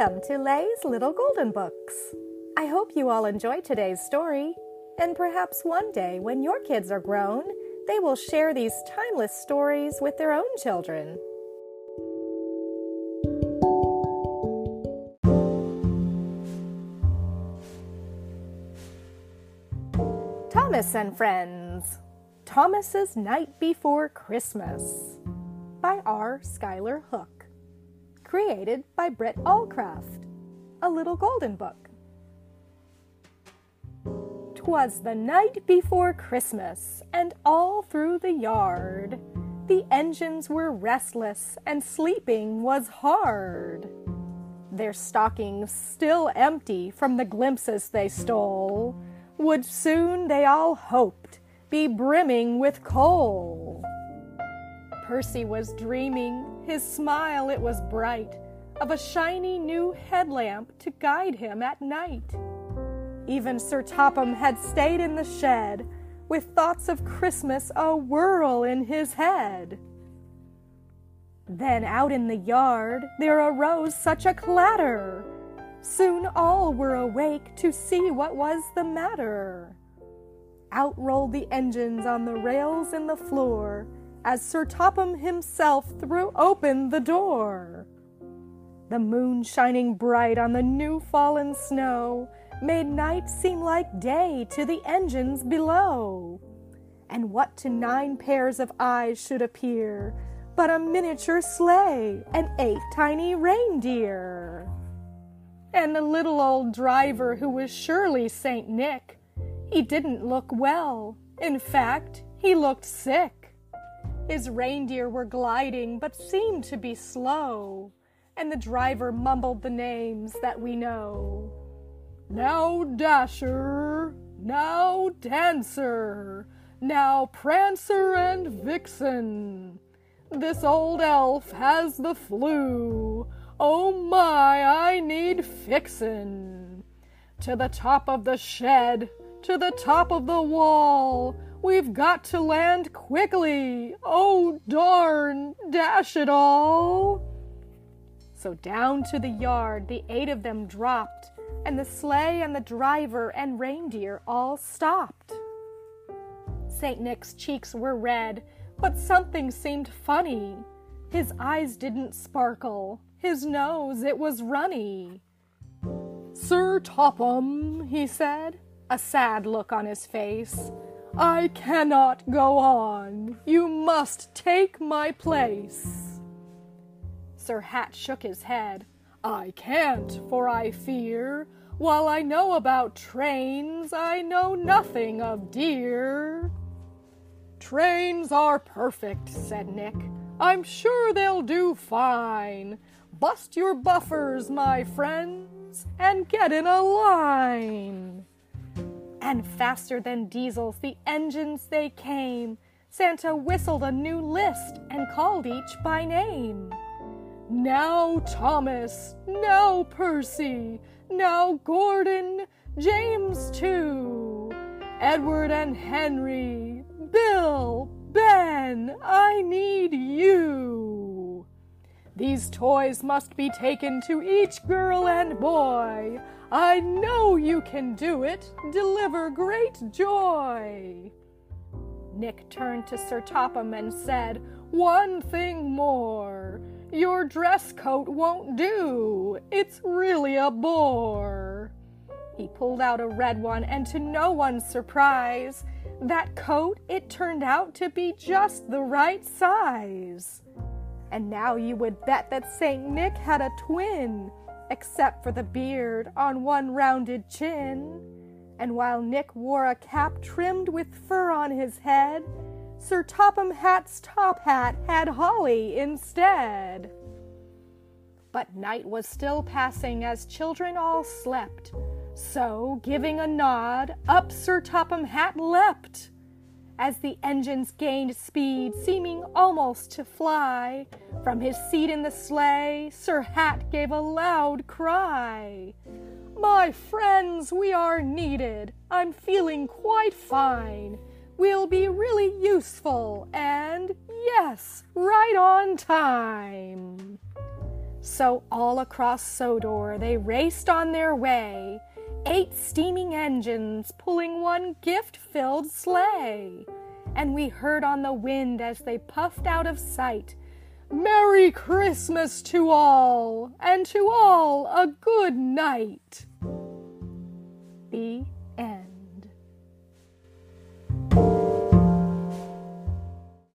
Welcome to Lay's Little Golden Books. I hope you all enjoy today's story, and perhaps one day when your kids are grown, they will share these timeless stories with their own children. Thomas and Friends Thomas's Night Before Christmas by R. Schuyler Hood. Created by Britt Allcroft. A Little Golden Book. 'Twas the night before Christmas, and all through the yard the engines were restless, and sleeping was hard. Their stockings still empty from the glimpses they stole, would soon, they all hoped, be brimming with coal. Percy was dreaming, his smile it was bright, of a shiny new headlamp to guide him at night. Even Sir Topham had stayed in the shed, with thoughts of Christmas a whirl in his head. Then out in the yard there arose such a clatter. Soon all were awake to see what was the matter. Out rolled the engines on the rails and the floor as Sir Topham himself threw open the door. The moon shining bright on the new fallen snow made night seem like day to the engines below. And what to nine pairs of eyes should appear but a miniature sleigh and eight tiny reindeer? And the little old driver who was surely Saint Nick, he didn't look well. In fact, he looked sick. His reindeer were gliding but seemed to be slow, and the driver mumbled the names that we know. Now Dasher, now Dancer, now Prancer and Vixen. This old elf has the flu. Oh my, I need fixin'. To the top of the shed, to the top of the wall. We've got to land quickly. Oh darn, dash it all. So down to the yard the eight of them dropped and the sleigh and the driver and reindeer all stopped. St. Nick's cheeks were red, but something seemed funny. His eyes didn't sparkle, his nose it was runny. Sir Topham, he said, a sad look on his face, I cannot go on. You must take my place. Sir Hatt shook his head. I can't, for I fear, while I know about trains, I know nothing of deer. Trains are perfect, said Nick. I'm sure they'll do fine. Bust your buffers, my friends, and get in a line. And faster than diesels, the engines they came. Santa whistled a new list and called each by name. Now Thomas, now Percy, now Gordon, James too, Edward and Henry, Bill, Ben, I need you. These toys must be taken to each girl and boy. I know you can do it. Deliver great joy. Nick turned to Sir Topham and said, One thing more. Your dress coat won't do. It's really a bore. He pulled out a red one, and to no one's surprise, that coat it turned out to be just the right size. And now you would bet that St. Nick had a twin, except for the beard on one rounded chin. And while Nick wore a cap trimmed with fur on his head, Sir Topham Hatt's top hat had holly instead. But night was still passing as children all slept. So, giving a nod, up Sir Topham Hatt leapt. As the engines gained speed, seeming almost to fly, from his seat in the sleigh, Sir Hatt gave a loud cry. My friends, we are needed. I'm feeling quite fine We'll be really useful and, yes, right on time. So all across Sodor they raced on their way, eight steaming engines pulling one gift filled sleigh. And we heard on the wind as they puffed out of sight, Merry Christmas to all, and to all a good night. B